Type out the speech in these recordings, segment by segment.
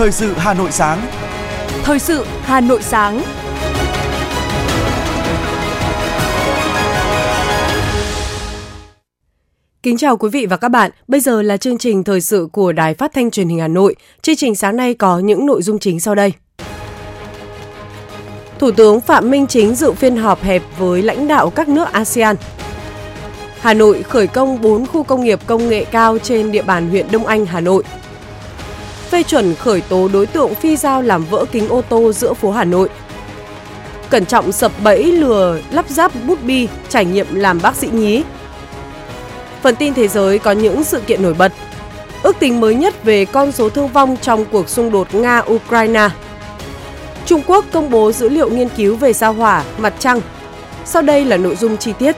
Thời sự Hà Nội sáng. Thời sự Hà Nội sáng. Kính chào quý vị và các bạn. Bây giờ là chương trình thời sự của Đài Phát thanh Truyền hình Hà Nội. Chương trình sáng nay có những nội dung chính sau đây. Thủ tướng Phạm Minh Chính dự phiên họp hẹp với lãnh đạo các nước ASEAN. Hà Nội khởi công 4 khu công nghiệp công nghệ cao trên địa bàn huyện Đông Anh, Hà Nội. Phê chuẩn khởi tố đối tượng phi giao làm vỡ kính ô tô giữa phố Hà Nội. Cẩn trọng sập bẫy lừa lắp ráp bút bi, trải nghiệm làm bác sĩ nhí. Phần tin thế giới có những sự kiện nổi bật. Ước tính mới nhất về con số thương vong trong cuộc xung đột Nga-Ukraine. Trung Quốc công bố dữ liệu nghiên cứu về sao hỏa, mặt trăng. Sau đây là nội dung chi tiết.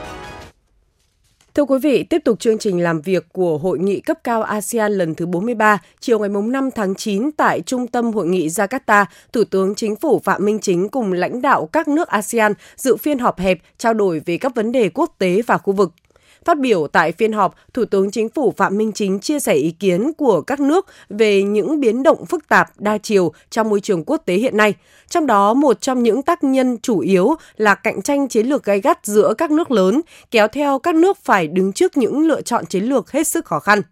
Thưa quý vị, tiếp tục chương trình làm việc của Hội nghị cấp cao ASEAN lần thứ 43, chiều ngày 5 tháng 9 tại Trung tâm Hội nghị Jakarta, Thủ tướng Chính phủ Phạm Minh Chính cùng lãnh đạo các nước ASEAN dự phiên họp hẹp trao đổi về các vấn đề quốc tế và khu vực. Phát biểu tại phiên họp, Thủ tướng Chính phủ Phạm Minh Chính chia sẻ ý kiến của các nước về những biến động phức tạp đa chiều trong môi trường quốc tế hiện nay. Trong đó, một trong những tác nhân chủ yếu là cạnh tranh chiến lược gay gắt giữa các nước lớn, kéo theo các nước phải đứng trước những lựa chọn chiến lược hết sức khó khăn.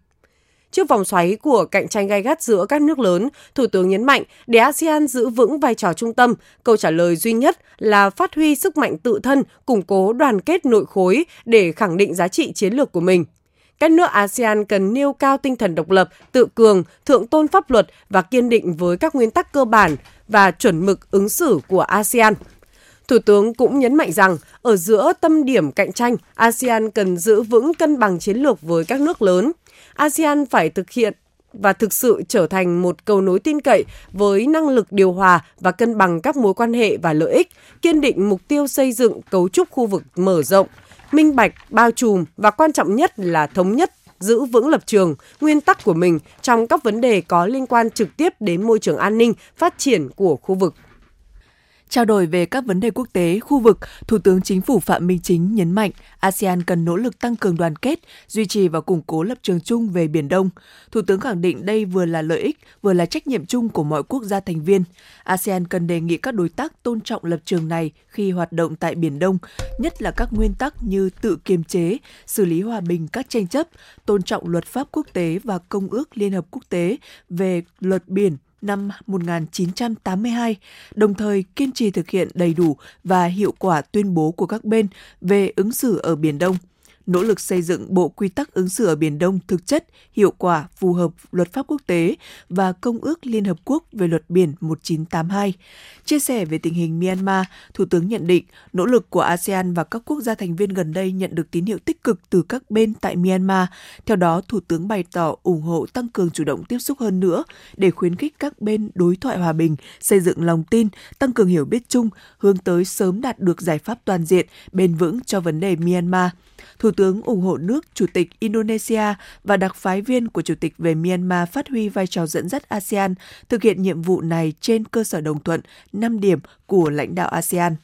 Trước vòng xoáy của cạnh tranh gai gắt giữa các nước lớn, Thủ tướng nhấn mạnh để ASEAN giữ vững vai trò trung tâm, câu trả lời duy nhất là phát huy sức mạnh tự thân, củng cố đoàn kết nội khối để khẳng định giá trị chiến lược của mình. Các nước ASEAN cần nêu cao tinh thần độc lập, tự cường, thượng tôn pháp luật và kiên định với các nguyên tắc cơ bản và chuẩn mực ứng xử của ASEAN. Thủ tướng cũng nhấn mạnh rằng, ở giữa tâm điểm cạnh tranh, ASEAN cần giữ vững cân bằng chiến lược với các nước lớn. ASEAN phải thực hiện và thực sự trở thành một cầu nối tin cậy với năng lực điều hòa và cân bằng các mối quan hệ và lợi ích, kiên định mục tiêu xây dựng cấu trúc khu vực mở rộng, minh bạch, bao trùm và quan trọng nhất là thống nhất giữ vững lập trường, nguyên tắc của mình trong các vấn đề có liên quan trực tiếp đến môi trường an ninh, phát triển của khu vực. Trao đổi về các vấn đề quốc tế, khu vực, Thủ tướng Chính phủ Phạm Minh Chính nhấn mạnh ASEAN cần nỗ lực tăng cường đoàn kết, duy trì và củng cố lập trường chung về Biển Đông. Thủ tướng khẳng định đây vừa là lợi ích, vừa là trách nhiệm chung của mọi quốc gia thành viên. ASEAN cần đề nghị các đối tác tôn trọng lập trường này khi hoạt động tại Biển Đông, nhất là các nguyên tắc như tự kiềm chế, xử lý hòa bình các tranh chấp, tôn trọng luật pháp quốc tế và Công ước Liên Hợp Quốc tế về luật biển năm 1982, đồng thời kiên trì thực hiện đầy đủ và hiệu quả tuyên bố của các bên về ứng xử ở Biển Đông – nỗ lực xây dựng bộ quy tắc ứng xử ở Biển Đông thực chất, hiệu quả, phù hợp luật pháp quốc tế và Công ước Liên Hợp Quốc về luật biển 1982. Chia sẻ về tình hình Myanmar, Thủ tướng nhận định nỗ lực của ASEAN và các quốc gia thành viên gần đây nhận được tín hiệu tích cực từ các bên tại Myanmar. Theo đó, Thủ tướng bày tỏ ủng hộ tăng cường chủ động tiếp xúc hơn nữa để khuyến khích các bên đối thoại hòa bình, xây dựng lòng tin, tăng cường hiểu biết chung, hướng tới sớm đạt được giải pháp toàn diện, bền vững cho vấn đề Myanmar. Thủ tướng tướng ủng hộ nước Chủ tịch Indonesia và đặc phái viên của Chủ tịch về Myanmar phát huy vai trò dẫn dắt ASEAN thực hiện nhiệm vụ này trên cơ sở đồng thuận 5 điểm của lãnh đạo ASEAN.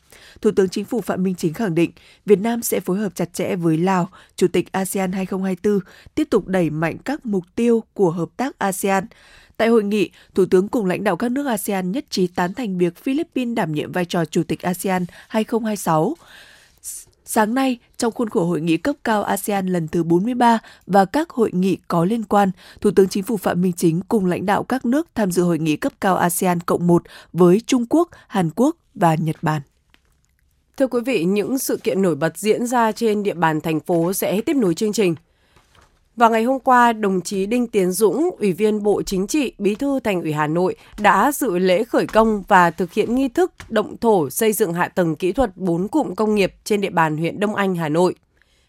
Thủ tướng Chính phủ Phạm Minh Chính khẳng định Việt Nam sẽ phối hợp chặt chẽ với Lào, Chủ tịch ASEAN 2024, tiếp tục đẩy mạnh các mục tiêu của hợp tác ASEAN. Tại hội nghị, Thủ tướng cùng lãnh đạo các nước ASEAN nhất trí tán thành việc Philippines đảm nhiệm vai trò Chủ tịch ASEAN 2026. Sáng nay, trong khuôn khổ hội nghị cấp cao ASEAN lần thứ 43 và các hội nghị có liên quan, Thủ tướng Chính phủ Phạm Minh Chính cùng lãnh đạo các nước tham dự hội nghị cấp cao ASEAN Cộng 1 với Trung Quốc, Hàn Quốc và Nhật Bản. Thưa quý vị, những sự kiện nổi bật diễn ra trên địa bàn thành phố sẽ tiếp nối chương trình. Vào ngày hôm qua, đồng chí Đinh Tiến Dũng, Ủy viên Bộ Chính trị, Bí thư Thành ủy Hà Nội đã dự lễ khởi công và thực hiện nghi thức động thổ xây dựng hạ tầng kỹ thuật 4 cụm công nghiệp trên địa bàn huyện Đông Anh, Hà Nội.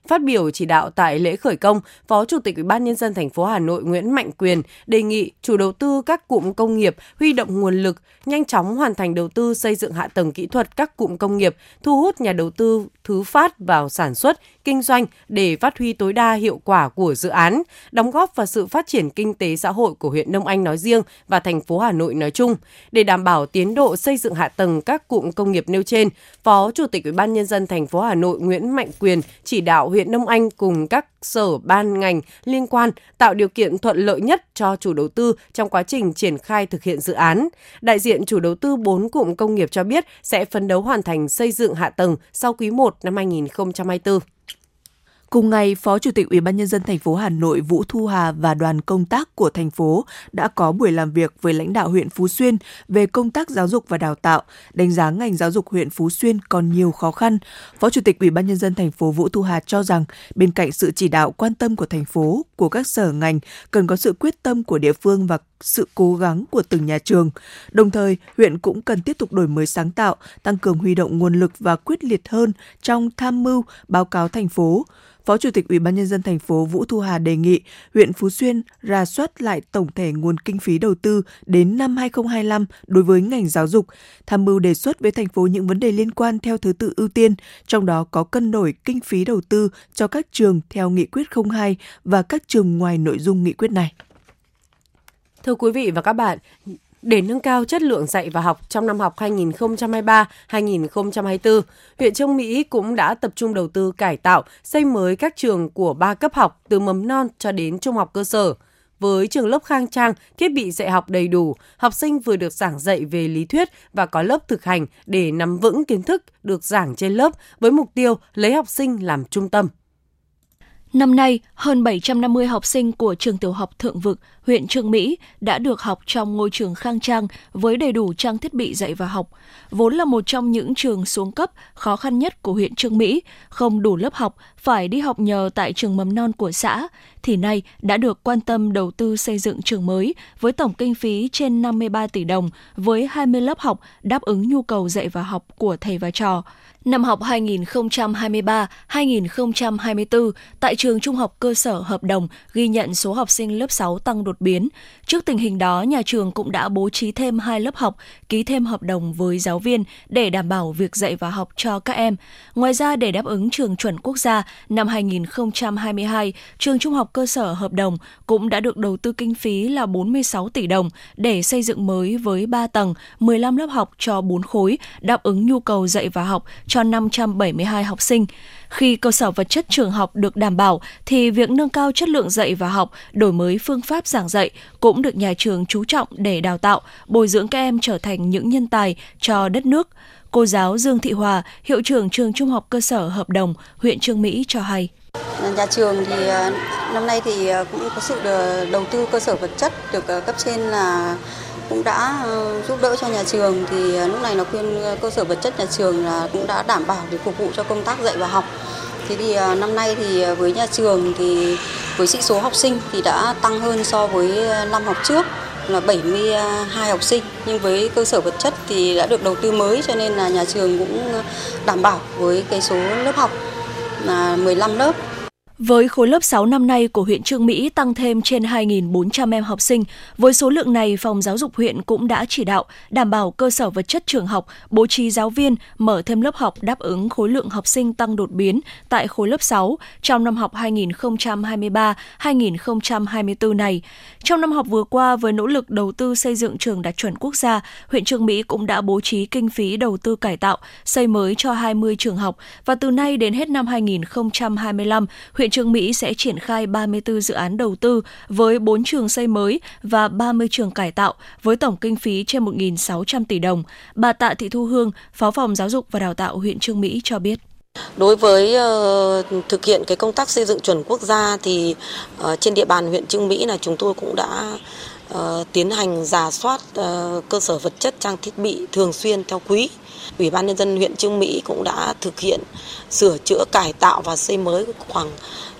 Phát biểu chỉ đạo tại lễ khởi công, Phó Chủ tịch Ủy ban nhân dân thành phố Hà Nội Nguyễn Mạnh Quyền đề nghị chủ đầu tư các cụm công nghiệp huy động nguồn lực, nhanh chóng hoàn thành đầu tư xây dựng hạ tầng kỹ thuật các cụm công nghiệp, thu hút nhà đầu tư thứ phát vào sản xuất, kinh doanh để phát huy tối đa hiệu quả của dự án, đóng góp vào sự phát triển kinh tế xã hội của huyện Đông Anh nói riêng và thành phố Hà Nội nói chung. Để đảm bảo tiến độ xây dựng hạ tầng các cụm công nghiệp nêu trên, Phó Chủ tịch Ủy ban nhân dân thành phố Hà Nội Nguyễn Mạnh Quyền chỉ đạo huyện Đông Anh cùng các sở ban ngành liên quan tạo điều kiện thuận lợi nhất cho chủ đầu tư trong quá trình triển khai thực hiện dự án. Đại diện chủ đầu tư 4 cụm công nghiệp cho biết sẽ phấn đấu hoàn thành xây dựng hạ tầng sau quý 1 năm 2024. Cùng ngày, Phó Chủ tịch Ủy ban nhân dân thành phố Hà Nội Vũ Thu Hà và đoàn công tác của thành phố đã có buổi làm việc với lãnh đạo huyện Phú Xuyên về công tác giáo dục và đào tạo, đánh giá ngành giáo dục huyện Phú Xuyên còn nhiều khó khăn. Phó Chủ tịch Ủy ban nhân dân thành phố Vũ Thu Hà cho rằng bên cạnh sự chỉ đạo quan tâm của thành phố, của các sở ngành cần có sự quyết tâm của địa phương và sự cố gắng của từng nhà trường. Đồng thời, huyện cũng cần tiếp tục đổi mới sáng tạo, tăng cường huy động nguồn lực và quyết liệt hơn trong tham mưu báo cáo thành phố. Phó Chủ tịch Ủy ban nhân dân thành phố Vũ Thu Hà đề nghị huyện Phú Xuyên ra soát lại tổng thể nguồn kinh phí đầu tư đến năm 2025 đối với ngành giáo dục, tham mưu đề xuất với thành phố những vấn đề liên quan theo thứ tự ưu tiên, trong đó có cân đổi kinh phí đầu tư cho các trường theo nghị quyết 02 và các trường ngoài nội dung nghị quyết này. Thưa quý vị và các bạn, để nâng cao chất lượng dạy và học trong năm học 2023-2024, huyện Trương Mỹ cũng đã tập trung đầu tư cải tạo, xây mới các trường của ba cấp học từ mầm non cho đến trung học cơ sở. Với trường lớp khang trang, thiết bị dạy học đầy đủ, học sinh vừa được giảng dạy về lý thuyết và có lớp thực hành để nắm vững kiến thức được giảng trên lớp với mục tiêu lấy học sinh làm trung tâm. Năm nay, hơn 750 học sinh của trường tiểu học Thượng Vực, huyện Trương Mỹ đã được học trong ngôi trường khang trang với đầy đủ trang thiết bị dạy và học. Vốn là một trong những trường xuống cấp khó khăn nhất của huyện Trương Mỹ, không đủ lớp học, phải đi học nhờ tại trường mầm non của xã, thì nay đã được quan tâm đầu tư xây dựng trường mới với tổng kinh phí trên 53 tỷ đồng với 20 lớp học đáp ứng nhu cầu dạy và học của thầy và trò. Năm học 2023-2024, tại trường Trung học cơ sở Hợp Đồng ghi nhận số học sinh lớp 6 tăng đột biến. Trước tình hình đó, nhà trường cũng đã bố trí thêm hai lớp học, ký thêm hợp đồng với giáo viên để đảm bảo việc dạy và học cho các em. Ngoài ra, để đáp ứng trường chuẩn quốc gia, năm 2022, trường Trung học cơ sở Hợp Đồng cũng đã được đầu tư kinh phí là 46 tỷ đồng để xây dựng mới với 3 tầng, 15 lớp học cho 4 khối, đáp ứng nhu cầu dạy và học cho 572 học sinh. Khi cơ sở vật chất trường học được đảm bảo thì việc nâng cao chất lượng dạy và học, đổi mới phương pháp giảng dạy cũng được nhà trường chú trọng để đào tạo, bồi dưỡng các em trở thành những nhân tài cho đất nước. Cô giáo Dương Thị Hòa, hiệu trưởng trường Trung học cơ sở Hợp Đồng, huyện Trương Mỹ cho hay. Nhà trường thì ờ, năm nay thì ờ, cũng có sự đầu tư cơ sở vật chất được ờ, cấp trên là cũng đã giúp đỡ cho nhà trường thì lúc này là khuyên cơ sở vật chất nhà trường là cũng đã đảm bảo để phục vụ cho công tác dạy và học. Thế thì ờ, năm nay thì ờ, với nhà trường thì với sĩ số học sinh thì đã tăng hơn so với ờ, năm học trước là 72 học sinh. Nhưng với cơ sở vật chất thì đã được đầu tư mới cho nên là nhà trường cũng đảm bảo với cái số lớp học là 15 lớp với khối lớp 6 năm nay của huyện Trương Mỹ tăng thêm trên 2.400 em học sinh, với số lượng này, Phòng Giáo dục huyện cũng đã chỉ đạo đảm bảo cơ sở vật chất trường học, bố trí giáo viên, mở thêm lớp học đáp ứng khối lượng học sinh tăng đột biến tại khối lớp 6 trong năm học 2023-2024 này. Trong năm học vừa qua, với nỗ lực đầu tư xây dựng trường đạt chuẩn quốc gia, huyện Trương Mỹ cũng đã bố trí kinh phí đầu tư cải tạo, xây mới cho 20 trường học và từ nay đến hết năm 2025, huyện huyện Trương Mỹ sẽ triển khai 34 dự án đầu tư với 4 trường xây mới và 30 trường cải tạo với tổng kinh phí trên 1.600 tỷ đồng. Bà Tạ Thị Thu Hương, Phó phòng Giáo dục và Đào tạo huyện Trương Mỹ cho biết. Đối với uh, thực hiện cái công tác xây dựng chuẩn quốc gia thì uh, trên địa bàn huyện Trương Mỹ là chúng tôi cũng đã uh, tiến hành giả soát uh, cơ sở vật chất trang thiết bị thường xuyên theo quý. Ủy ban nhân dân huyện Trương Mỹ cũng đã thực hiện sửa chữa, cải tạo và xây mới khoảng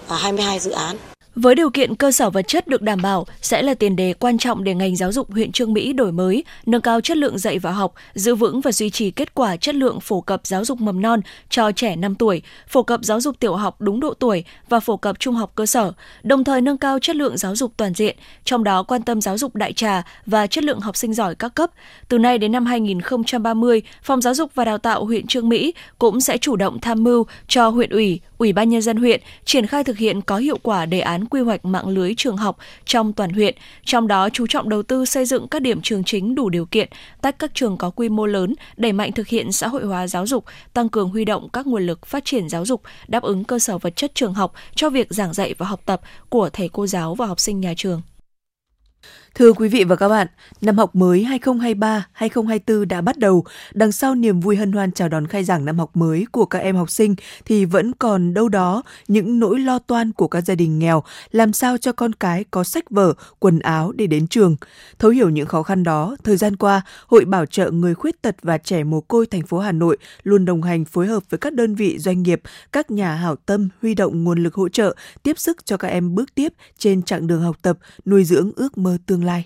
à, 22 dự án. Với điều kiện cơ sở vật chất được đảm bảo sẽ là tiền đề quan trọng để ngành giáo dục huyện Trương Mỹ đổi mới, nâng cao chất lượng dạy và học, giữ vững và duy trì kết quả chất lượng phổ cập giáo dục mầm non cho trẻ 5 tuổi, phổ cập giáo dục tiểu học đúng độ tuổi và phổ cập trung học cơ sở, đồng thời nâng cao chất lượng giáo dục toàn diện, trong đó quan tâm giáo dục đại trà và chất lượng học sinh giỏi các cấp. Từ nay đến năm 2030, Phòng Giáo dục và Đào tạo huyện Trương Mỹ cũng sẽ chủ động tham mưu cho huyện ủy, Ủy ban Nhân dân huyện triển khai thực hiện có hiệu quả đề án quy hoạch mạng lưới trường học trong toàn huyện, trong đó chú trọng đầu tư xây dựng các điểm trường chính đủ điều kiện, tách các trường có quy mô lớn, đẩy mạnh thực hiện xã hội hóa giáo dục, tăng cường huy động các nguồn lực phát triển giáo dục, đáp ứng cơ sở vật chất trường học cho việc giảng dạy và học tập của thầy cô giáo và học sinh nhà trường. Thưa quý vị và các bạn, năm học mới 2023-2024 đã bắt đầu. Đằng sau niềm vui hân hoan chào đón khai giảng năm học mới của các em học sinh thì vẫn còn đâu đó những nỗi lo toan của các gia đình nghèo, làm sao cho con cái có sách vở, quần áo để đến trường. Thấu hiểu những khó khăn đó, thời gian qua, Hội Bảo trợ người khuyết tật và trẻ mồ côi thành phố Hà Nội luôn đồng hành phối hợp với các đơn vị doanh nghiệp, các nhà hảo tâm huy động nguồn lực hỗ trợ, tiếp sức cho các em bước tiếp trên chặng đường học tập, nuôi dưỡng ước mơ tương tương lai.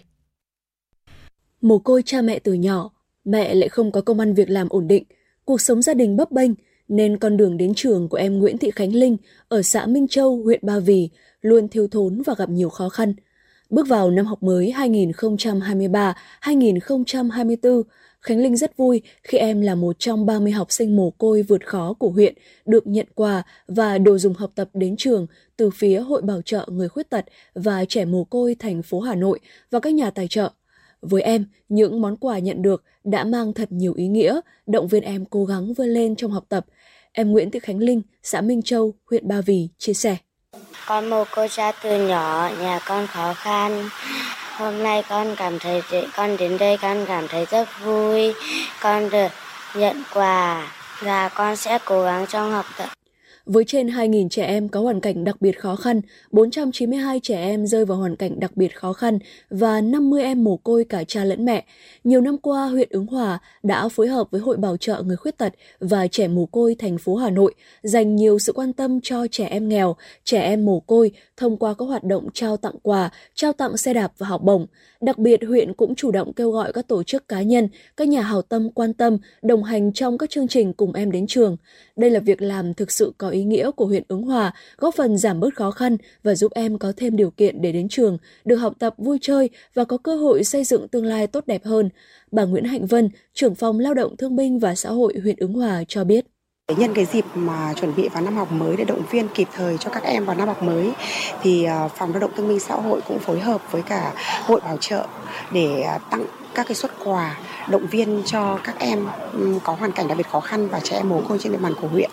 Mồ côi cha mẹ từ nhỏ, mẹ lại không có công ăn việc làm ổn định, cuộc sống gia đình bấp bênh nên con đường đến trường của em Nguyễn Thị Khánh Linh ở xã Minh Châu, huyện Ba Vì luôn thiếu thốn và gặp nhiều khó khăn. Bước vào năm học mới 2023-2024, Khánh Linh rất vui khi em là một trong 30 học sinh mồ côi vượt khó của huyện được nhận quà và đồ dùng học tập đến trường từ phía Hội Bảo trợ Người Khuyết Tật và Trẻ Mồ Côi thành phố Hà Nội và các nhà tài trợ. Với em, những món quà nhận được đã mang thật nhiều ý nghĩa, động viên em cố gắng vươn lên trong học tập. Em Nguyễn Thị Khánh Linh, xã Minh Châu, huyện Ba Vì chia sẻ. Con mồ cô cha từ nhỏ, nhà con khó khăn. Hôm nay con cảm thấy con đến đây con cảm thấy rất vui. Con được nhận quà và con sẽ cố gắng trong học tập. Với trên 2.000 trẻ em có hoàn cảnh đặc biệt khó khăn, 492 trẻ em rơi vào hoàn cảnh đặc biệt khó khăn và 50 em mồ côi cả cha lẫn mẹ. Nhiều năm qua, huyện Ứng Hòa đã phối hợp với Hội Bảo trợ Người Khuyết Tật và Trẻ Mồ Côi thành phố Hà Nội dành nhiều sự quan tâm cho trẻ em nghèo, trẻ em mồ côi thông qua các hoạt động trao tặng quà, trao tặng xe đạp và học bổng. Đặc biệt, huyện cũng chủ động kêu gọi các tổ chức cá nhân, các nhà hảo tâm quan tâm, đồng hành trong các chương trình cùng em đến trường. Đây là việc làm thực sự có ý nghĩa của huyện Ứng Hòa, góp phần giảm bớt khó khăn và giúp em có thêm điều kiện để đến trường, được học tập vui chơi và có cơ hội xây dựng tương lai tốt đẹp hơn. Bà Nguyễn Hạnh Vân, trưởng phòng Lao động Thương binh và Xã hội huyện Ứng Hòa cho biết. Nhân cái dịp mà chuẩn bị vào năm học mới để động viên kịp thời cho các em vào năm học mới thì à, Phòng Lao động Thương binh Xã hội cũng phối hợp với cả Hội Bảo trợ để à, tặng các cái xuất quà động viên cho các em có hoàn cảnh đặc biệt khó khăn và trẻ em mồ côi trên địa bàn của huyện.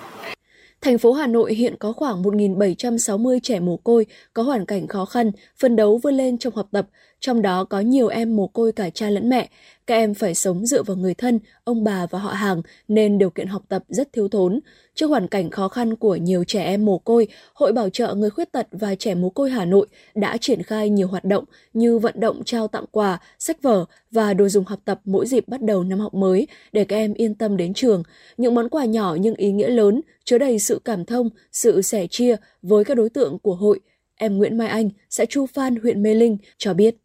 Thành phố Hà Nội hiện có khoảng 1.760 trẻ mồ côi có hoàn cảnh khó khăn, phân đấu vươn lên trong học tập, trong đó có nhiều em mồ côi cả cha lẫn mẹ. Các em phải sống dựa vào người thân, ông bà và họ hàng nên điều kiện học tập rất thiếu thốn. Trước hoàn cảnh khó khăn của nhiều trẻ em mồ côi, Hội Bảo trợ Người Khuyết tật và Trẻ Mồ côi Hà Nội đã triển khai nhiều hoạt động như vận động trao tặng quà, sách vở và đồ dùng học tập mỗi dịp bắt đầu năm học mới để các em yên tâm đến trường. Những món quà nhỏ nhưng ý nghĩa lớn, chứa đầy sự cảm thông, sự sẻ chia với các đối tượng của hội. Em Nguyễn Mai Anh, xã Chu Phan, huyện Mê Linh cho biết.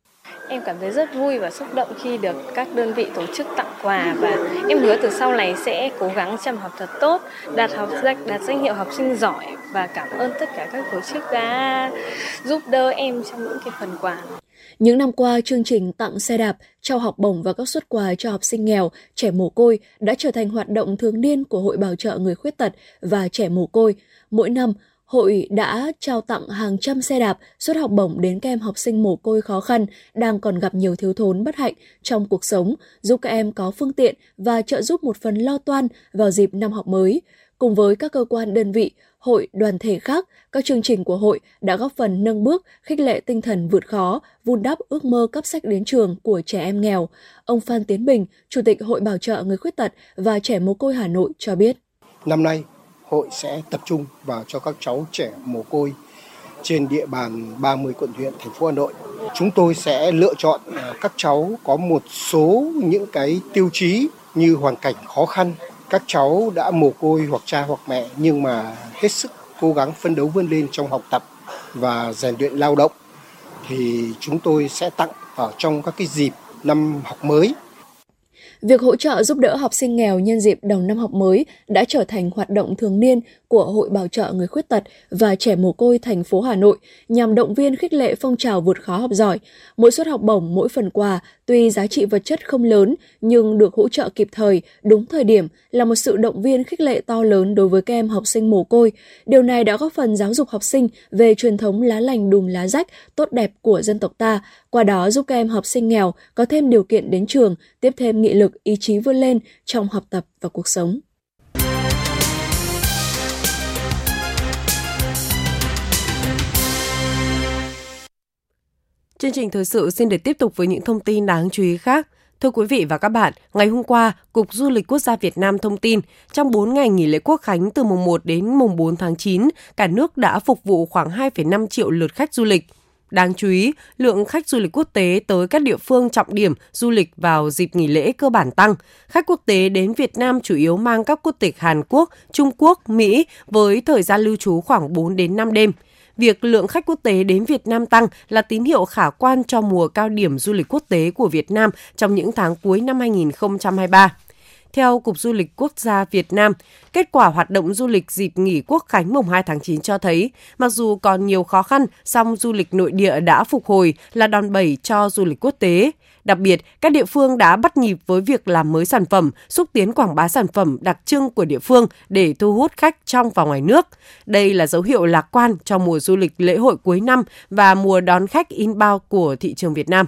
Em cảm thấy rất vui và xúc động khi được các đơn vị tổ chức tặng quà và em hứa từ sau này sẽ cố gắng chăm học thật tốt, đạt học danh đạt danh hiệu học sinh giỏi và cảm ơn tất cả các tổ chức đã giúp đỡ em trong những cái phần quà. Những năm qua, chương trình tặng xe đạp, trao học bổng và các suất quà cho học sinh nghèo, trẻ mồ côi đã trở thành hoạt động thường niên của Hội Bảo trợ Người Khuyết tật và trẻ mồ côi. Mỗi năm, hội đã trao tặng hàng trăm xe đạp, suất học bổng đến các em học sinh mồ côi khó khăn đang còn gặp nhiều thiếu thốn bất hạnh trong cuộc sống, giúp các em có phương tiện và trợ giúp một phần lo toan vào dịp năm học mới. Cùng với các cơ quan đơn vị, hội, đoàn thể khác, các chương trình của hội đã góp phần nâng bước, khích lệ tinh thần vượt khó, vun đắp ước mơ cấp sách đến trường của trẻ em nghèo. Ông Phan Tiến Bình, Chủ tịch Hội Bảo trợ Người Khuyết tật và Trẻ Mồ Côi Hà Nội cho biết. Năm nay, hội sẽ tập trung vào cho các cháu trẻ mồ côi trên địa bàn 30 quận huyện thành phố Hà Nội. Chúng tôi sẽ lựa chọn à, các cháu có một số những cái tiêu chí như hoàn cảnh khó khăn, các cháu đã mồ côi hoặc cha hoặc mẹ nhưng mà hết sức cố gắng phấn đấu vươn lên trong học tập và rèn luyện lao động. Thì chúng tôi sẽ tặng ở trong các cái dịp năm học mới. Việc hỗ trợ giúp đỡ học sinh nghèo nhân dịp đầu năm học mới đã trở thành hoạt động thường niên của Hội Bảo trợ Người Khuyết tật và Trẻ Mồ Côi thành phố Hà Nội nhằm động viên khích lệ phong trào vượt khó học giỏi. Mỗi suất học bổng, mỗi phần quà, tuy giá trị vật chất không lớn nhưng được hỗ trợ kịp thời, đúng thời điểm là một sự động viên khích lệ to lớn đối với các em học sinh mồ côi. Điều này đã góp phần giáo dục học sinh về truyền thống lá lành đùm lá rách tốt đẹp của dân tộc ta, qua đó giúp các em học sinh nghèo có thêm điều kiện đến trường, tiếp thêm nghị lực, ý chí vươn lên trong học tập và cuộc sống. Chương trình thời sự xin được tiếp tục với những thông tin đáng chú ý khác. Thưa quý vị và các bạn, ngày hôm qua, Cục Du lịch Quốc gia Việt Nam thông tin, trong 4 ngày nghỉ lễ Quốc khánh từ mùng 1 đến mùng 4 tháng 9, cả nước đã phục vụ khoảng 2,5 triệu lượt khách du lịch. Đáng chú ý, lượng khách du lịch quốc tế tới các địa phương trọng điểm du lịch vào dịp nghỉ lễ cơ bản tăng. Khách quốc tế đến Việt Nam chủ yếu mang các quốc tịch Hàn Quốc, Trung Quốc, Mỹ với thời gian lưu trú khoảng 4 đến 5 đêm việc lượng khách quốc tế đến Việt Nam tăng là tín hiệu khả quan cho mùa cao điểm du lịch quốc tế của Việt Nam trong những tháng cuối năm 2023. Theo Cục Du lịch Quốc gia Việt Nam, kết quả hoạt động du lịch dịp nghỉ Quốc khánh mùng 2 tháng 9 cho thấy, mặc dù còn nhiều khó khăn, song du lịch nội địa đã phục hồi là đòn bẩy cho du lịch quốc tế. Đặc biệt, các địa phương đã bắt nhịp với việc làm mới sản phẩm, xúc tiến quảng bá sản phẩm đặc trưng của địa phương để thu hút khách trong và ngoài nước. Đây là dấu hiệu lạc quan cho mùa du lịch lễ hội cuối năm và mùa đón khách inbound của thị trường Việt Nam.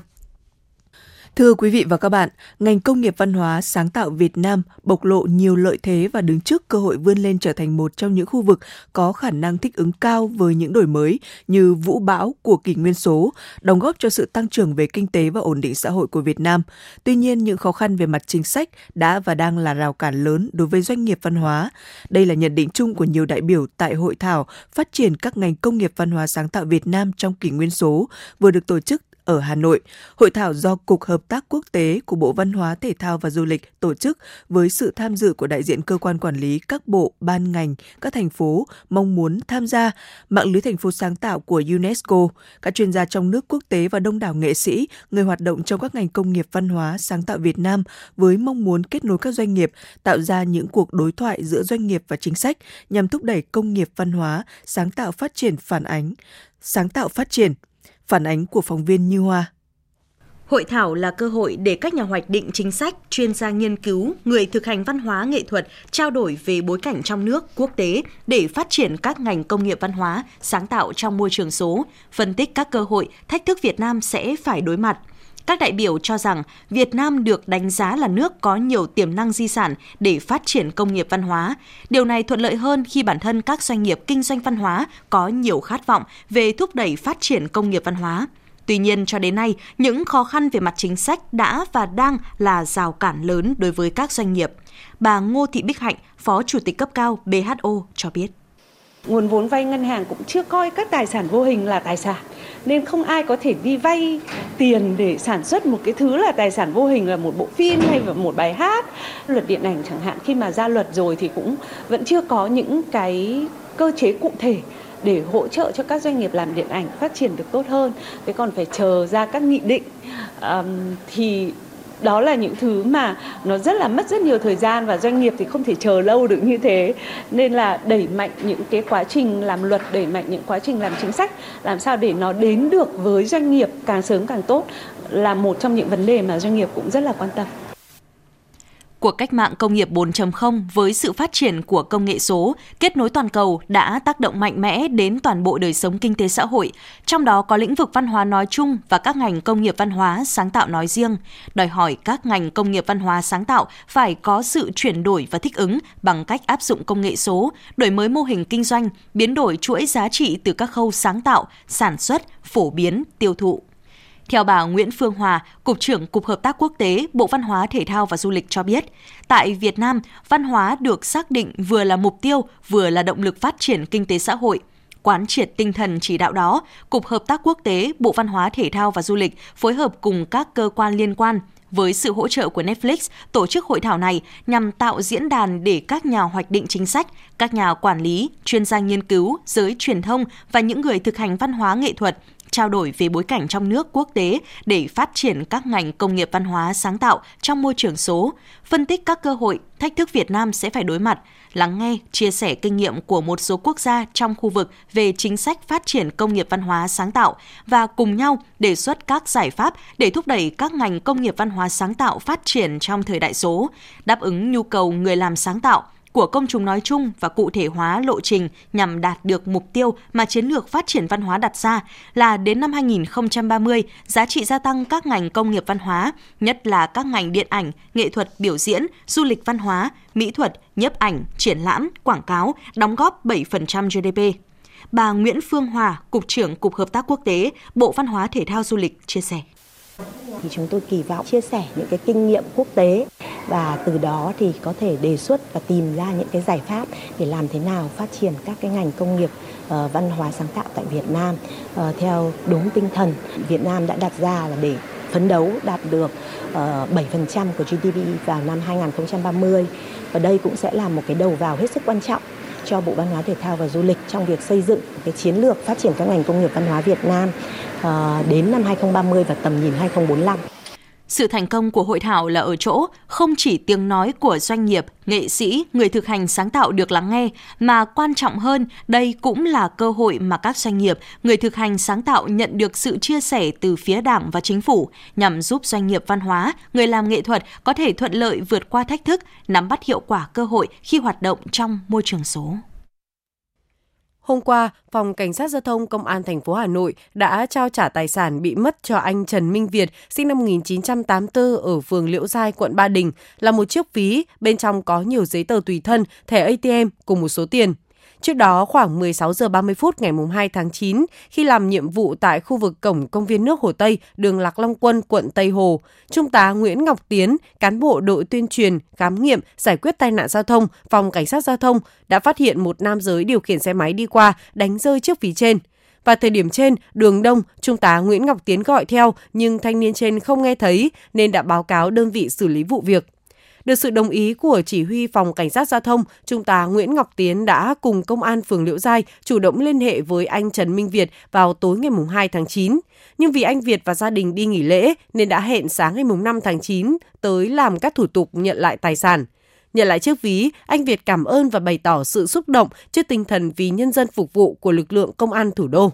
Thưa quý vị và các bạn, ngành công nghiệp văn hóa sáng tạo Việt Nam bộc lộ nhiều lợi thế và đứng trước cơ hội vươn lên trở thành một trong những khu vực có khả năng thích ứng cao với những đổi mới như vũ bão của kỷ nguyên số, đóng góp cho sự tăng trưởng về kinh tế và ổn định xã hội của Việt Nam. Tuy nhiên, những khó khăn về mặt chính sách đã và đang là rào cản lớn đối với doanh nghiệp văn hóa. Đây là nhận định chung của nhiều đại biểu tại hội thảo phát triển các ngành công nghiệp văn hóa sáng tạo Việt Nam trong kỷ nguyên số vừa được tổ chức ở Hà Nội. Hội thảo do Cục Hợp tác Quốc tế của Bộ Văn hóa, Thể thao và Du lịch tổ chức với sự tham dự của đại diện cơ quan quản lý các bộ, ban ngành, các thành phố mong muốn tham gia mạng lưới thành phố sáng tạo của UNESCO, các chuyên gia trong nước quốc tế và đông đảo nghệ sĩ, người hoạt động trong các ngành công nghiệp văn hóa sáng tạo Việt Nam với mong muốn kết nối các doanh nghiệp, tạo ra những cuộc đối thoại giữa doanh nghiệp và chính sách nhằm thúc đẩy công nghiệp văn hóa sáng tạo phát triển phản ánh sáng tạo phát triển Phản ánh của phóng viên Như Hoa. Hội thảo là cơ hội để các nhà hoạch định chính sách, chuyên gia nghiên cứu, người thực hành văn hóa nghệ thuật trao đổi về bối cảnh trong nước, quốc tế để phát triển các ngành công nghiệp văn hóa, sáng tạo trong môi trường số, phân tích các cơ hội, thách thức Việt Nam sẽ phải đối mặt. Các đại biểu cho rằng Việt Nam được đánh giá là nước có nhiều tiềm năng di sản để phát triển công nghiệp văn hóa. Điều này thuận lợi hơn khi bản thân các doanh nghiệp kinh doanh văn hóa có nhiều khát vọng về thúc đẩy phát triển công nghiệp văn hóa. Tuy nhiên, cho đến nay, những khó khăn về mặt chính sách đã và đang là rào cản lớn đối với các doanh nghiệp. Bà Ngô Thị Bích Hạnh, Phó Chủ tịch cấp cao BHO cho biết. Nguồn vốn vay ngân hàng cũng chưa coi các tài sản vô hình là tài sản nên không ai có thể đi vay tiền để sản xuất một cái thứ là tài sản vô hình là một bộ phim hay là một bài hát. Luật điện ảnh chẳng hạn khi mà ra luật rồi thì cũng vẫn chưa có những cái cơ chế cụ thể để hỗ trợ cho các doanh nghiệp làm điện ảnh phát triển được tốt hơn. Thế còn phải chờ ra các nghị định um, thì đó là những thứ mà nó rất là mất rất nhiều thời gian và doanh nghiệp thì không thể chờ lâu được như thế. Nên là đẩy mạnh những cái quá trình làm luật, đẩy mạnh những quá trình làm chính sách, làm sao để nó đến được với doanh nghiệp càng sớm càng tốt là một trong những vấn đề mà doanh nghiệp cũng rất là quan tâm. Cuộc cách mạng công nghiệp 4.0 với sự phát triển của công nghệ số, kết nối toàn cầu đã tác động mạnh mẽ đến toàn bộ đời sống kinh tế xã hội, trong đó có lĩnh vực văn hóa nói chung và các ngành công nghiệp văn hóa sáng tạo nói riêng, đòi hỏi các ngành công nghiệp văn hóa sáng tạo phải có sự chuyển đổi và thích ứng bằng cách áp dụng công nghệ số, đổi mới mô hình kinh doanh, biến đổi chuỗi giá trị từ các khâu sáng tạo, sản xuất, phổ biến, tiêu thụ. Theo bà Nguyễn Phương Hòa, Cục trưởng Cục Hợp tác Quốc tế, Bộ Văn hóa, Thể thao và Du lịch cho biết, tại Việt Nam, văn hóa được xác định vừa là mục tiêu, vừa là động lực phát triển kinh tế xã hội. Quán triệt tinh thần chỉ đạo đó, Cục Hợp tác Quốc tế, Bộ Văn hóa, Thể thao và Du lịch phối hợp cùng các cơ quan liên quan với sự hỗ trợ của Netflix, tổ chức hội thảo này nhằm tạo diễn đàn để các nhà hoạch định chính sách, các nhà quản lý, chuyên gia nghiên cứu, giới truyền thông và những người thực hành văn hóa nghệ thuật trao đổi về bối cảnh trong nước quốc tế để phát triển các ngành công nghiệp văn hóa sáng tạo trong môi trường số, phân tích các cơ hội, thách thức Việt Nam sẽ phải đối mặt, lắng nghe, chia sẻ kinh nghiệm của một số quốc gia trong khu vực về chính sách phát triển công nghiệp văn hóa sáng tạo và cùng nhau đề xuất các giải pháp để thúc đẩy các ngành công nghiệp văn hóa sáng tạo phát triển trong thời đại số, đáp ứng nhu cầu người làm sáng tạo – của công chúng nói chung và cụ thể hóa lộ trình nhằm đạt được mục tiêu mà chiến lược phát triển văn hóa đặt ra là đến năm 2030, giá trị gia tăng các ngành công nghiệp văn hóa, nhất là các ngành điện ảnh, nghệ thuật, biểu diễn, du lịch văn hóa, mỹ thuật, nhiếp ảnh, triển lãm, quảng cáo đóng góp 7% GDP. Bà Nguyễn Phương Hòa, Cục trưởng Cục Hợp tác Quốc tế, Bộ Văn hóa Thể thao Du lịch chia sẻ thì chúng tôi kỳ vọng chia sẻ những cái kinh nghiệm quốc tế và từ đó thì có thể đề xuất và tìm ra những cái giải pháp để làm thế nào phát triển các cái ngành công nghiệp uh, văn hóa sáng tạo tại Việt Nam. Uh, theo đúng tinh thần Việt Nam đã đặt ra là để phấn đấu đạt được ờ, uh, 7% của GDP vào năm 2030 và đây cũng sẽ là một cái đầu vào hết sức quan trọng cho Bộ Văn hóa Thể thao và Du lịch trong việc xây dựng cái chiến lược phát triển các ngành công nghiệp văn hóa Việt Nam ờ, đến năm 2030 và tầm nhìn 2045. Sự thành công của hội thảo là ở chỗ không chỉ tiếng nói của doanh nghiệp, nghệ sĩ, người thực hành sáng tạo được lắng nghe, mà quan trọng hơn, đây cũng là cơ hội mà các doanh nghiệp, người thực hành sáng tạo nhận được sự chia sẻ từ phía Đảng và chính phủ nhằm giúp doanh nghiệp văn hóa, người làm nghệ thuật có thể thuận lợi vượt qua thách thức, nắm bắt hiệu quả cơ hội khi hoạt động trong môi trường số. Hôm qua, Phòng Cảnh sát Giao thông Công an thành phố Hà Nội đã trao trả tài sản bị mất cho anh Trần Minh Việt, sinh năm 1984 ở phường Liễu Giai, quận Ba Đình, là một chiếc ví, bên trong có nhiều giấy tờ tùy thân, thẻ ATM cùng một số tiền. Trước đó, khoảng 16 giờ 30 phút ngày 2 tháng 9, khi làm nhiệm vụ tại khu vực cổng công viên nước Hồ Tây, đường Lạc Long Quân, quận Tây Hồ, Trung tá Nguyễn Ngọc Tiến, cán bộ đội tuyên truyền, khám nghiệm, giải quyết tai nạn giao thông, phòng cảnh sát giao thông đã phát hiện một nam giới điều khiển xe máy đi qua đánh rơi chiếc ví trên. Và thời điểm trên, đường đông, Trung tá Nguyễn Ngọc Tiến gọi theo nhưng thanh niên trên không nghe thấy nên đã báo cáo đơn vị xử lý vụ việc. Được sự đồng ý của chỉ huy phòng cảnh sát giao thông, Trung tá Nguyễn Ngọc Tiến đã cùng công an phường Liễu Giai chủ động liên hệ với anh Trần Minh Việt vào tối ngày 2 tháng 9. Nhưng vì anh Việt và gia đình đi nghỉ lễ nên đã hẹn sáng ngày 5 tháng 9 tới làm các thủ tục nhận lại tài sản. Nhận lại chiếc ví, anh Việt cảm ơn và bày tỏ sự xúc động trước tinh thần vì nhân dân phục vụ của lực lượng công an thủ đô.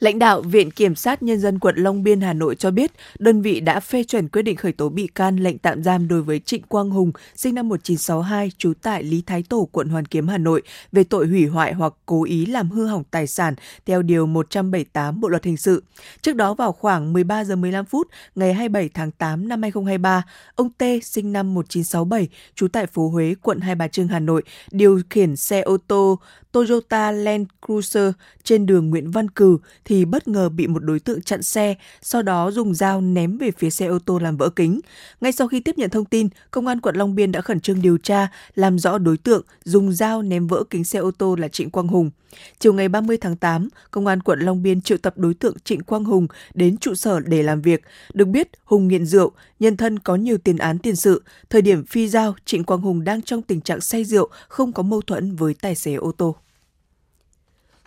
Lãnh đạo Viện Kiểm sát Nhân dân quận Long Biên Hà Nội cho biết, đơn vị đã phê chuẩn quyết định khởi tố bị can lệnh tạm giam đối với Trịnh Quang Hùng, sinh năm 1962, trú tại Lý Thái Tổ, quận Hoàn Kiếm, Hà Nội, về tội hủy hoại hoặc cố ý làm hư hỏng tài sản theo Điều 178 Bộ Luật Hình sự. Trước đó vào khoảng 13 giờ 15 phút ngày 27 tháng 8 năm 2023, ông T, sinh năm 1967, trú tại phố Huế, quận Hai Bà Trưng, Hà Nội, điều khiển xe ô tô Toyota Land Cruiser trên đường Nguyễn Văn Cừ thì bất ngờ bị một đối tượng chặn xe, sau đó dùng dao ném về phía xe ô tô làm vỡ kính. Ngay sau khi tiếp nhận thông tin, Công an quận Long Biên đã khẩn trương điều tra, làm rõ đối tượng dùng dao ném vỡ kính xe ô tô là Trịnh Quang Hùng. Chiều ngày 30 tháng 8, Công an quận Long Biên triệu tập đối tượng Trịnh Quang Hùng đến trụ sở để làm việc. Được biết, Hùng nghiện rượu, nhân thân có nhiều tiền án tiền sự. Thời điểm phi giao, Trịnh Quang Hùng đang trong tình trạng say rượu, không có mâu thuẫn với tài xế ô tô.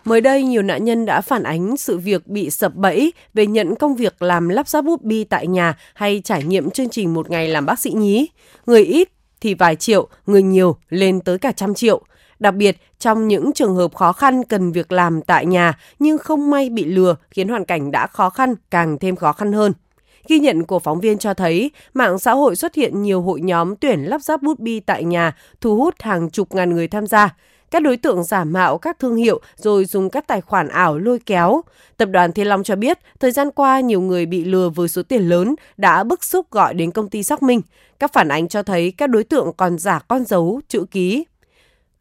Mới đây, nhiều nạn nhân đã phản ánh sự việc bị sập bẫy về nhận công việc làm lắp ráp bút bi tại nhà hay trải nghiệm chương trình một ngày làm bác sĩ nhí. Người ít thì vài triệu, người nhiều lên tới cả trăm triệu. Đặc biệt, trong những trường hợp khó khăn cần việc làm tại nhà nhưng không may bị lừa khiến hoàn cảnh đã khó khăn càng thêm khó khăn hơn. Ghi nhận của phóng viên cho thấy, mạng xã hội xuất hiện nhiều hội nhóm tuyển lắp ráp bút bi tại nhà, thu hút hàng chục ngàn người tham gia. Các đối tượng giả mạo các thương hiệu rồi dùng các tài khoản ảo lôi kéo. Tập đoàn Thiên Long cho biết, thời gian qua nhiều người bị lừa với số tiền lớn đã bức xúc gọi đến công ty xác minh. Các phản ánh cho thấy các đối tượng còn giả con dấu, chữ ký,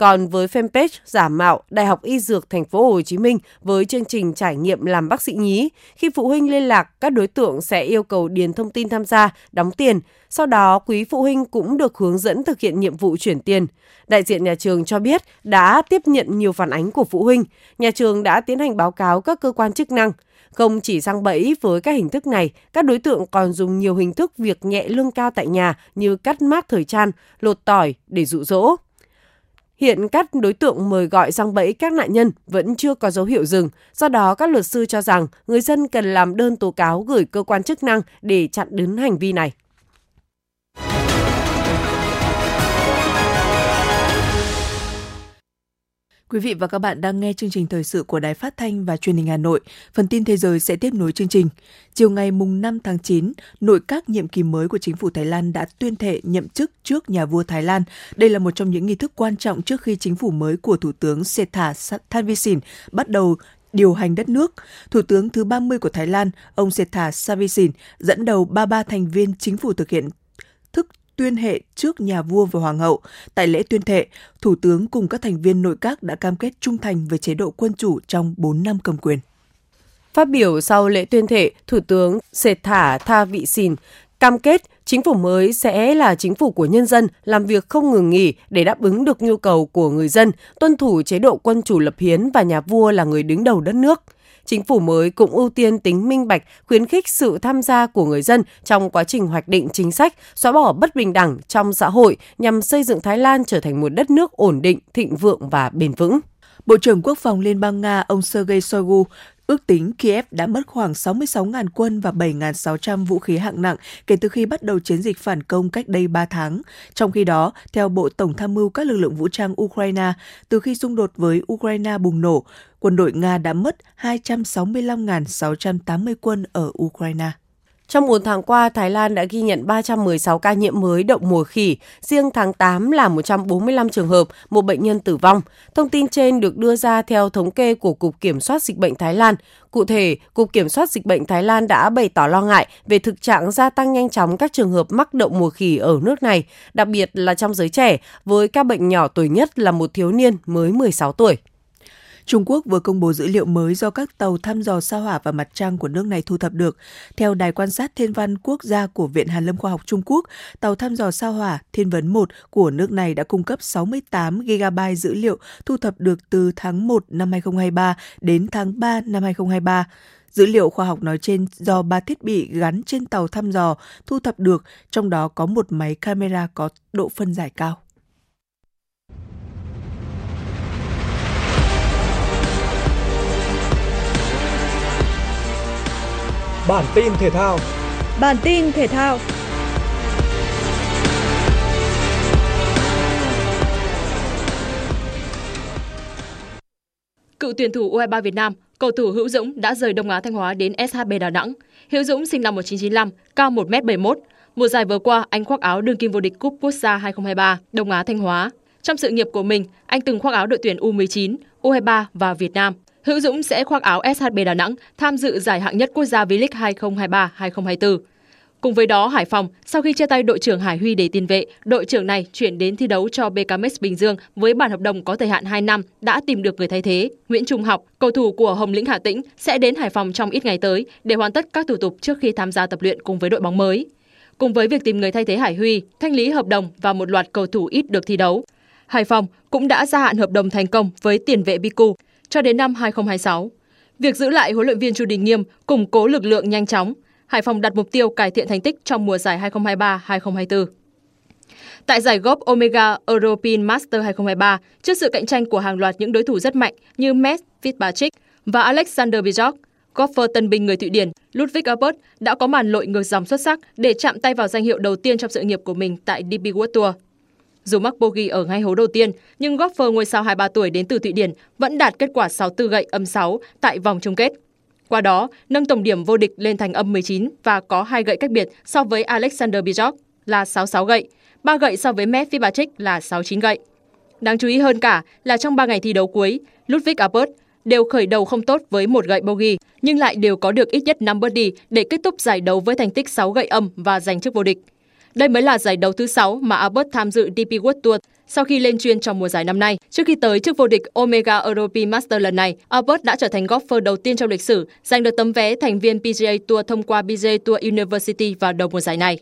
còn với fanpage giả mạo Đại học Y Dược Thành phố Hồ Chí Minh với chương trình trải nghiệm làm bác sĩ nhí, khi phụ huynh liên lạc, các đối tượng sẽ yêu cầu điền thông tin tham gia, đóng tiền. Sau đó, quý phụ huynh cũng được hướng dẫn thực hiện nhiệm vụ chuyển tiền. Đại diện nhà trường cho biết đã tiếp nhận nhiều phản ánh của phụ huynh. Nhà trường đã tiến hành báo cáo các cơ quan chức năng. Không chỉ sang bẫy với các hình thức này, các đối tượng còn dùng nhiều hình thức việc nhẹ lương cao tại nhà như cắt mát thời trang, lột tỏi để dụ dỗ. Hiện các đối tượng mời gọi răng bẫy các nạn nhân vẫn chưa có dấu hiệu dừng, do đó các luật sư cho rằng người dân cần làm đơn tố cáo gửi cơ quan chức năng để chặn đứng hành vi này. Quý vị và các bạn đang nghe chương trình thời sự của Đài Phát thanh và Truyền hình Hà Nội. Phần tin thế giới sẽ tiếp nối chương trình. Chiều ngày mùng 5 tháng 9, nội các nhiệm kỳ mới của chính phủ Thái Lan đã tuyên thệ nhậm chức trước nhà vua Thái Lan. Đây là một trong những nghi thức quan trọng trước khi chính phủ mới của Thủ tướng Sethar Thavisin bắt đầu điều hành đất nước. Thủ tướng thứ 30 của Thái Lan, ông Sethar Savisin, dẫn đầu 33 thành viên chính phủ thực hiện tuyên hệ trước nhà vua và hoàng hậu. Tại lễ tuyên thệ, Thủ tướng cùng các thành viên nội các đã cam kết trung thành với chế độ quân chủ trong 4 năm cầm quyền. Phát biểu sau lễ tuyên thệ, Thủ tướng Sệt Thả Tha Vị Xìn cam kết chính phủ mới sẽ là chính phủ của nhân dân, làm việc không ngừng nghỉ để đáp ứng được nhu cầu của người dân, tuân thủ chế độ quân chủ lập hiến và nhà vua là người đứng đầu đất nước. Chính phủ mới cũng ưu tiên tính minh bạch, khuyến khích sự tham gia của người dân trong quá trình hoạch định chính sách, xóa bỏ bất bình đẳng trong xã hội nhằm xây dựng Thái Lan trở thành một đất nước ổn định, thịnh vượng và bền vững. Bộ trưởng Quốc phòng Liên bang Nga ông Sergei Shoigu Ước tính Kiev đã mất khoảng 66.000 quân và 7.600 vũ khí hạng nặng kể từ khi bắt đầu chiến dịch phản công cách đây 3 tháng. Trong khi đó, theo Bộ Tổng tham mưu các lực lượng vũ trang Ukraine, từ khi xung đột với Ukraine bùng nổ, quân đội Nga đã mất 265.680 quân ở Ukraine. Trong 4 tháng qua, Thái Lan đã ghi nhận 316 ca nhiễm mới đậu mùa khỉ, riêng tháng 8 là 145 trường hợp, một bệnh nhân tử vong. Thông tin trên được đưa ra theo thống kê của Cục Kiểm soát Dịch bệnh Thái Lan. Cụ thể, Cục Kiểm soát Dịch bệnh Thái Lan đã bày tỏ lo ngại về thực trạng gia tăng nhanh chóng các trường hợp mắc đậu mùa khỉ ở nước này, đặc biệt là trong giới trẻ, với các bệnh nhỏ tuổi nhất là một thiếu niên mới 16 tuổi. Trung Quốc vừa công bố dữ liệu mới do các tàu thăm dò sao hỏa và mặt trăng của nước này thu thập được. Theo Đài quan sát thiên văn quốc gia của Viện Hàn lâm Khoa học Trung Quốc, tàu thăm dò sao hỏa Thiên vấn 1 của nước này đã cung cấp 68 GB dữ liệu thu thập được từ tháng 1 năm 2023 đến tháng 3 năm 2023. Dữ liệu khoa học nói trên do ba thiết bị gắn trên tàu thăm dò thu thập được, trong đó có một máy camera có độ phân giải cao. Bản tin thể thao. Bản tin thể thao. Cựu tuyển thủ U23 Việt Nam, cầu thủ Hữu Dũng đã rời Đông Á Thanh Hóa đến SHB Đà Nẵng. Hữu Dũng sinh năm 1995, cao 1m71. Mùa giải vừa qua, anh khoác áo đương kim vô địch Cúp Quốc gia 2023 Đông Á Thanh Hóa. Trong sự nghiệp của mình, anh từng khoác áo đội tuyển U19, U23 và Việt Nam. Hữu Dũng sẽ khoác áo SHB Đà Nẵng tham dự giải hạng nhất quốc gia V-League 2023-2024. Cùng với đó, Hải Phòng, sau khi chia tay đội trưởng Hải Huy để tiền vệ, đội trưởng này chuyển đến thi đấu cho BKMX Bình Dương với bản hợp đồng có thời hạn 2 năm, đã tìm được người thay thế. Nguyễn Trung Học, cầu thủ của Hồng Lĩnh Hà Tĩnh, sẽ đến Hải Phòng trong ít ngày tới để hoàn tất các thủ tục trước khi tham gia tập luyện cùng với đội bóng mới. Cùng với việc tìm người thay thế Hải Huy, thanh lý hợp đồng và một loạt cầu thủ ít được thi đấu, Hải Phòng cũng đã gia hạn hợp đồng thành công với tiền vệ Biku cho đến năm 2026. Việc giữ lại huấn luyện viên Chu Đình Nghiêm, củng cố lực lượng nhanh chóng, Hải Phòng đặt mục tiêu cải thiện thành tích trong mùa giải 2023-2024. Tại giải góp Omega European Master 2023, trước sự cạnh tranh của hàng loạt những đối thủ rất mạnh như Matt Fitzpatrick và Alexander Bjork, golfer tân binh người Thụy Điển Ludwig Albert đã có màn lội ngược dòng xuất sắc để chạm tay vào danh hiệu đầu tiên trong sự nghiệp của mình tại DP World Tour. Dù mắc bogey ở ngay hố đầu tiên, nhưng golfer ngôi sao 23 tuổi đến từ Thụy Điển vẫn đạt kết quả 64 gậy âm 6 tại vòng chung kết. Qua đó, nâng tổng điểm vô địch lên thành âm 19 và có hai gậy cách biệt so với Alexander Bjork là 66 gậy, 3 gậy so với Matt Fitzpatrick là 69 gậy. Đáng chú ý hơn cả là trong 3 ngày thi đấu cuối, Ludwig Albert đều khởi đầu không tốt với một gậy bogey, nhưng lại đều có được ít nhất 5 birdie để kết thúc giải đấu với thành tích 6 gậy âm và giành chức vô địch. Đây mới là giải đấu thứ 6 mà Albert tham dự DP World Tour sau khi lên chuyên trong mùa giải năm nay. Trước khi tới chức vô địch Omega European Master lần này, Albert đã trở thành golfer đầu tiên trong lịch sử giành được tấm vé thành viên PGA Tour thông qua PGA Tour University vào đầu mùa giải này.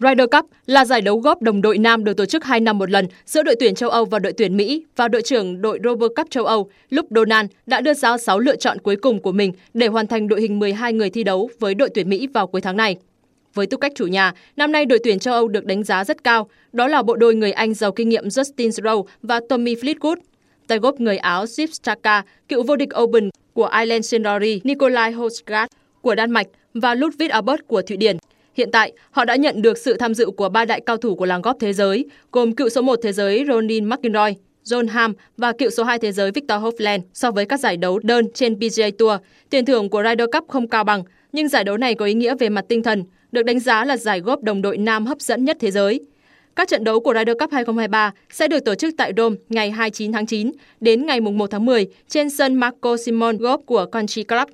Ryder Cup là giải đấu góp đồng đội nam được tổ chức 2 năm một lần giữa đội tuyển châu Âu và đội tuyển Mỹ và đội trưởng đội Rover Cup châu Âu, lúc Donald đã đưa ra 6 lựa chọn cuối cùng của mình để hoàn thành đội hình 12 người thi đấu với đội tuyển Mỹ vào cuối tháng này. Với tư cách chủ nhà, năm nay đội tuyển châu Âu được đánh giá rất cao, đó là bộ đôi người Anh giàu kinh nghiệm Justin Rowe và Tommy Fleetwood. Tay gốc người Áo Sip Straka, cựu vô địch Open của Ireland Sendori, Nikolai Hosgaard của Đan Mạch và Ludwig Albert của Thụy Điển. Hiện tại, họ đã nhận được sự tham dự của ba đại cao thủ của làng góp thế giới, gồm cựu số 1 thế giới Ronin McIlroy, John Ham và cựu số 2 thế giới Victor Hovland. So với các giải đấu đơn trên PGA Tour, tiền thưởng của Ryder Cup không cao bằng, nhưng giải đấu này có ý nghĩa về mặt tinh thần, được đánh giá là giải góp đồng đội nam hấp dẫn nhất thế giới. Các trận đấu của Ryder Cup 2023 sẽ được tổ chức tại Rome ngày 29 tháng 9 đến ngày 1 tháng 10 trên sân Marco Simon Golf của Country Club.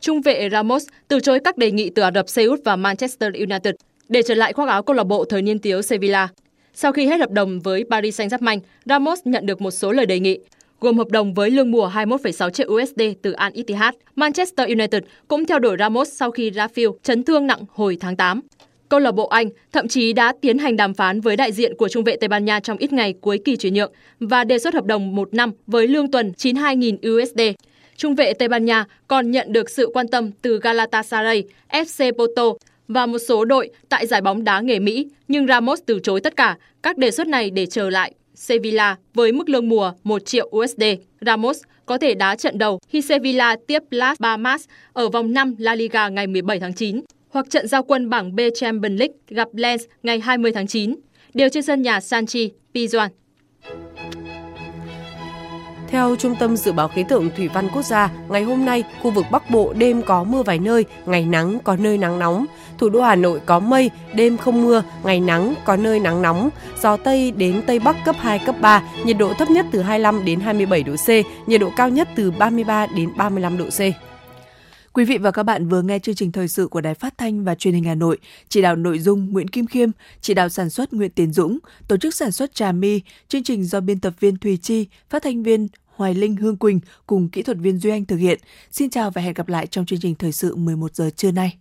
Trung vệ Ramos từ chối các đề nghị từ Ả Rập Xê Út và Manchester United để trở lại khoác áo câu lạc bộ thời niên thiếu Sevilla. Sau khi hết hợp đồng với Paris Saint-Germain, Ramos nhận được một số lời đề nghị, gồm hợp đồng với lương mùa 21,6 triệu USD từ Al Ittihad. Manchester United cũng theo đuổi Ramos sau khi Rafael chấn thương nặng hồi tháng 8. Câu lạc bộ Anh thậm chí đã tiến hành đàm phán với đại diện của trung vệ Tây Ban Nha trong ít ngày cuối kỳ chuyển nhượng và đề xuất hợp đồng một năm với lương tuần 92.000 USD. Trung vệ Tây Ban Nha còn nhận được sự quan tâm từ Galatasaray, FC Porto và một số đội tại giải bóng đá nghề Mỹ, nhưng Ramos từ chối tất cả các đề xuất này để trở lại Sevilla với mức lương mùa 1 triệu USD. Ramos có thể đá trận đầu khi Sevilla tiếp Las Palmas ở vòng 5 La Liga ngày 17 tháng 9 hoặc trận giao quân bảng B Champions League gặp Lens ngày 20 tháng 9, đều trên sân nhà Sanchi, Pizjuan. Theo Trung tâm Dự báo Khí tượng Thủy văn Quốc gia, ngày hôm nay, khu vực Bắc Bộ đêm có mưa vài nơi, ngày nắng, có nơi nắng nóng. Thủ đô Hà Nội có mây, đêm không mưa, ngày nắng, có nơi nắng nóng. Gió Tây đến Tây Bắc cấp 2, cấp 3, nhiệt độ thấp nhất từ 25 đến 27 độ C, nhiệt độ cao nhất từ 33 đến 35 độ C. Quý vị và các bạn vừa nghe chương trình thời sự của Đài Phát thanh và Truyền hình Hà Nội, chỉ đạo nội dung Nguyễn Kim Khiêm, chỉ đạo sản xuất Nguyễn Tiến Dũng, tổ chức sản xuất Trà My, chương trình do biên tập viên Thùy Chi, phát thanh viên Hoài Linh Hương Quỳnh cùng kỹ thuật viên Duy Anh thực hiện. Xin chào và hẹn gặp lại trong chương trình thời sự 11 giờ trưa nay.